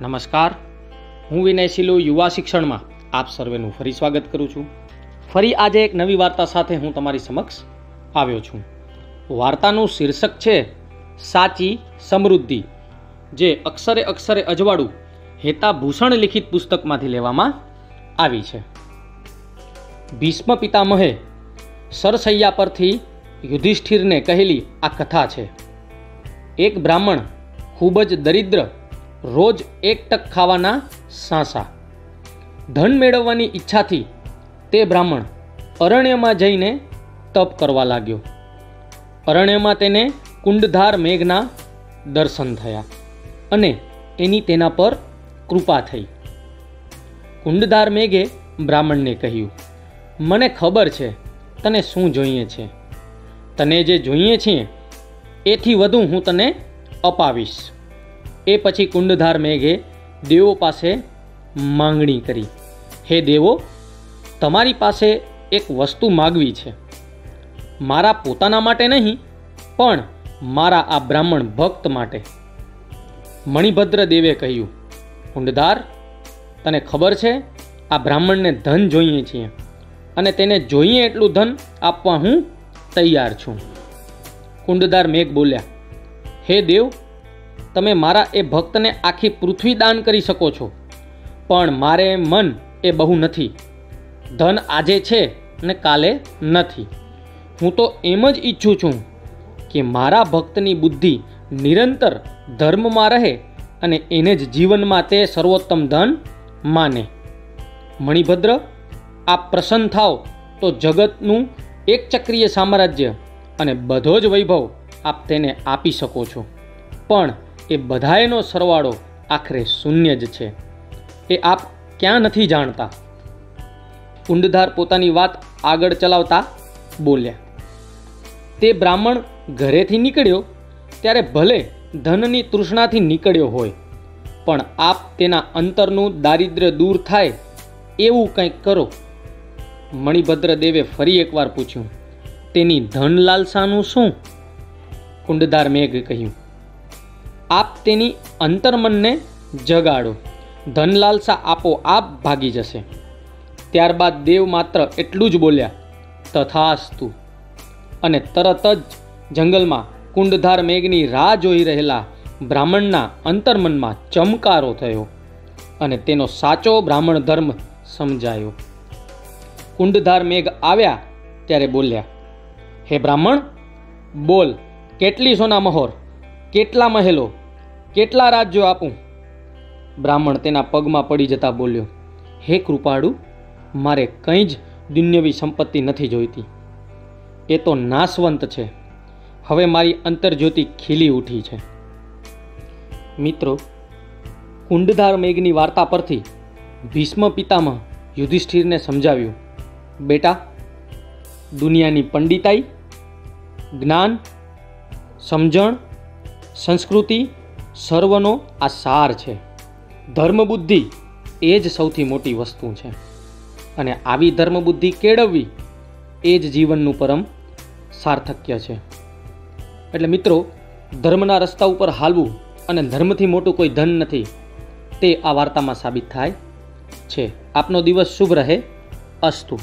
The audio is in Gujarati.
નમસ્કાર. હું વિનય સિલુ યુવા શિક્ષણમાં આપ સર્વેનું ફરી સ્વાગત કરું છું. ફરી આજે એક નવી વાર્તા સાથે હું તમારી સમક્ષ આવ્યો છું. વાર્તાનું શીર્ષક છે, સાચી સમૃદ્ધિ, જે અક્ષરે અક્ષરે અજવાળું હેતા ભૂષણ લિખિત પુસ્તકમાંથી લેવામાં આવી છે. ભીષ્મ પિતામહે સરસૈયા પરથી યુધિષ્ઠિરને કહેલી આ કથા છે. એક બ્રાહ્મણ ખૂબ જ દરિદ્ર રોજ એક ટક ખાવાના સાંસા. ધન મેળવવાની ઈચ્છાથી તે બ્રાહ્મણ અરણ્યમાં જઈને તપ કરવા લાગ્યો. અરણ્યમાં તેને કુંડધાર મેઘના દર્શન થયા અને એની તેના પર કૃપા થઈ. કુંડધાર મેઘે બ્રાહ્મણને કહ્યું, મને ખબર છે તને શું જોઈએ છે. તને જે જોઈએ છીએ એથી વધુ હું તને અપાવીશ. એ પછી કુંડધાર મેઘે દેવો પાસે માંગણી કરી. હે દેવો, તમારી પાસે એક વસ્તુ માગવી છે. મારા પોતાના માટે નહીં, પણ મારા આ બ્રાહ્મણ ભક્ત માટે. મણિભદ્ર દેવે કહ્યું, કુંડધાર, તને ખબર છે, આ બ્રાહ્મણને ધન જોઈએ છીએ અને તેને જોઈએ એટલું ધન આપવા હું તૈયાર છું. કુંડદાર મેઘ બોલ્યા, હે દેવ તમે મારા એ ભક્તને આખી પૃથ્વી દાન કરી શકો છો. પણ મારે મન એ બહુ નથી. ધન આજે છે ને કાલે નથી. હું તો એમ જ ઈચ્છું છું કે મારા ભક્તની બુદ્ધિ નિરંતર ધર્મમાં રહે અને એને જ જીવનમાં તે સર્વોત્તમ ધન માને. મણિભદ્ર, આપ પ્રસન્ન થાવ તો જગતનું એક ચક્રીય સામ્રાજ્ય અને બધો જ વૈભવ આપ તેને આપી શકો છો. પણ એ બધાયનો સરવાળો આખરે શૂન્ય જ છે. એ આપ ક્યાં નથી જાણતા? કુંડધાર પોતાની વાત આગળ ચલાવતા બોલ્યા. તે બ્રાહ્મણ ઘરેથી નીકળ્યો ત્યારે ભલે ધનની તૃષ્ણાથી નીકળ્યો હોય, પણ આપ તેના અંતરનું દારિદ્ર્ય દૂર થાય એવું કંઈક કરો. મણિભદ્ર દેવે ફરી એકવાર પૂછ્યું, તેની ધન લાલસાનું શું? કુંડધાર મેઘ કહ્યું આપ તેની અંતર્મનને જગાડો. ધનલાલસા આપોઆપ આપો આપ ભાગી જશે. ત્યારબાદ દેવ માત્ર એટલું જ બોલ્યા, તથાસ્તુ. અને તરત જ જંગલમાં કુંડધાર મેઘની રાહ જોઈ રહેલા બ્રાહ્મણના અંતર્મનમાં ચમકારો થયો અને તેનો સાચો બ્રાહ્મણ ધર્મ સમજાયો. કુંડધાર મેઘ આવ્યા ત્યારે બોલ્યા, હે બ્રાહ્મણ, બોલ, કેટલી સોના મહોર? કેટલા મહેલો, કેટલા રાજ્યો આપું? બ્રાહ્મણ તેના પગમાં પડી જતા બોલ્યો, હે કૃપાળુ, મારે કંઈ જ દુન્યવી સંપત્તિ નથી જોઈતી. એ તો નાશવંત છે. હવે મારી અંતરજ્યોતિ ખીલી ઉઠી છે. મિત્રો, કુંડધાર મેઘની વાર્તા પરથી ભીષ્મ પિતામાં યુધિષ્ઠિરને સમજાવ્યું, બેટા, દુનિયાની પંડિતાઈ, જ્ઞાન, સમજણ સંસ્કૃતિ સર્વનો આ સાર છે. ધર્મબુદ્ધિ એ જ સૌથી મોટી વસ્તુ છે. અને આવી ધર્મબુદ્ધિ કેળવવી એ જ જીવનનું પરમ સાર્થક્ય છે. એટલે મિત્રો, ધર્મના રસ્તા ઉપર હાલવું અને ધર્મથી મોટું કોઈ ધન નથી, તે આ વાર્તામાં સાબિત થાય છે. આપનો દિવસ શુભ રહે. અસ્તુ.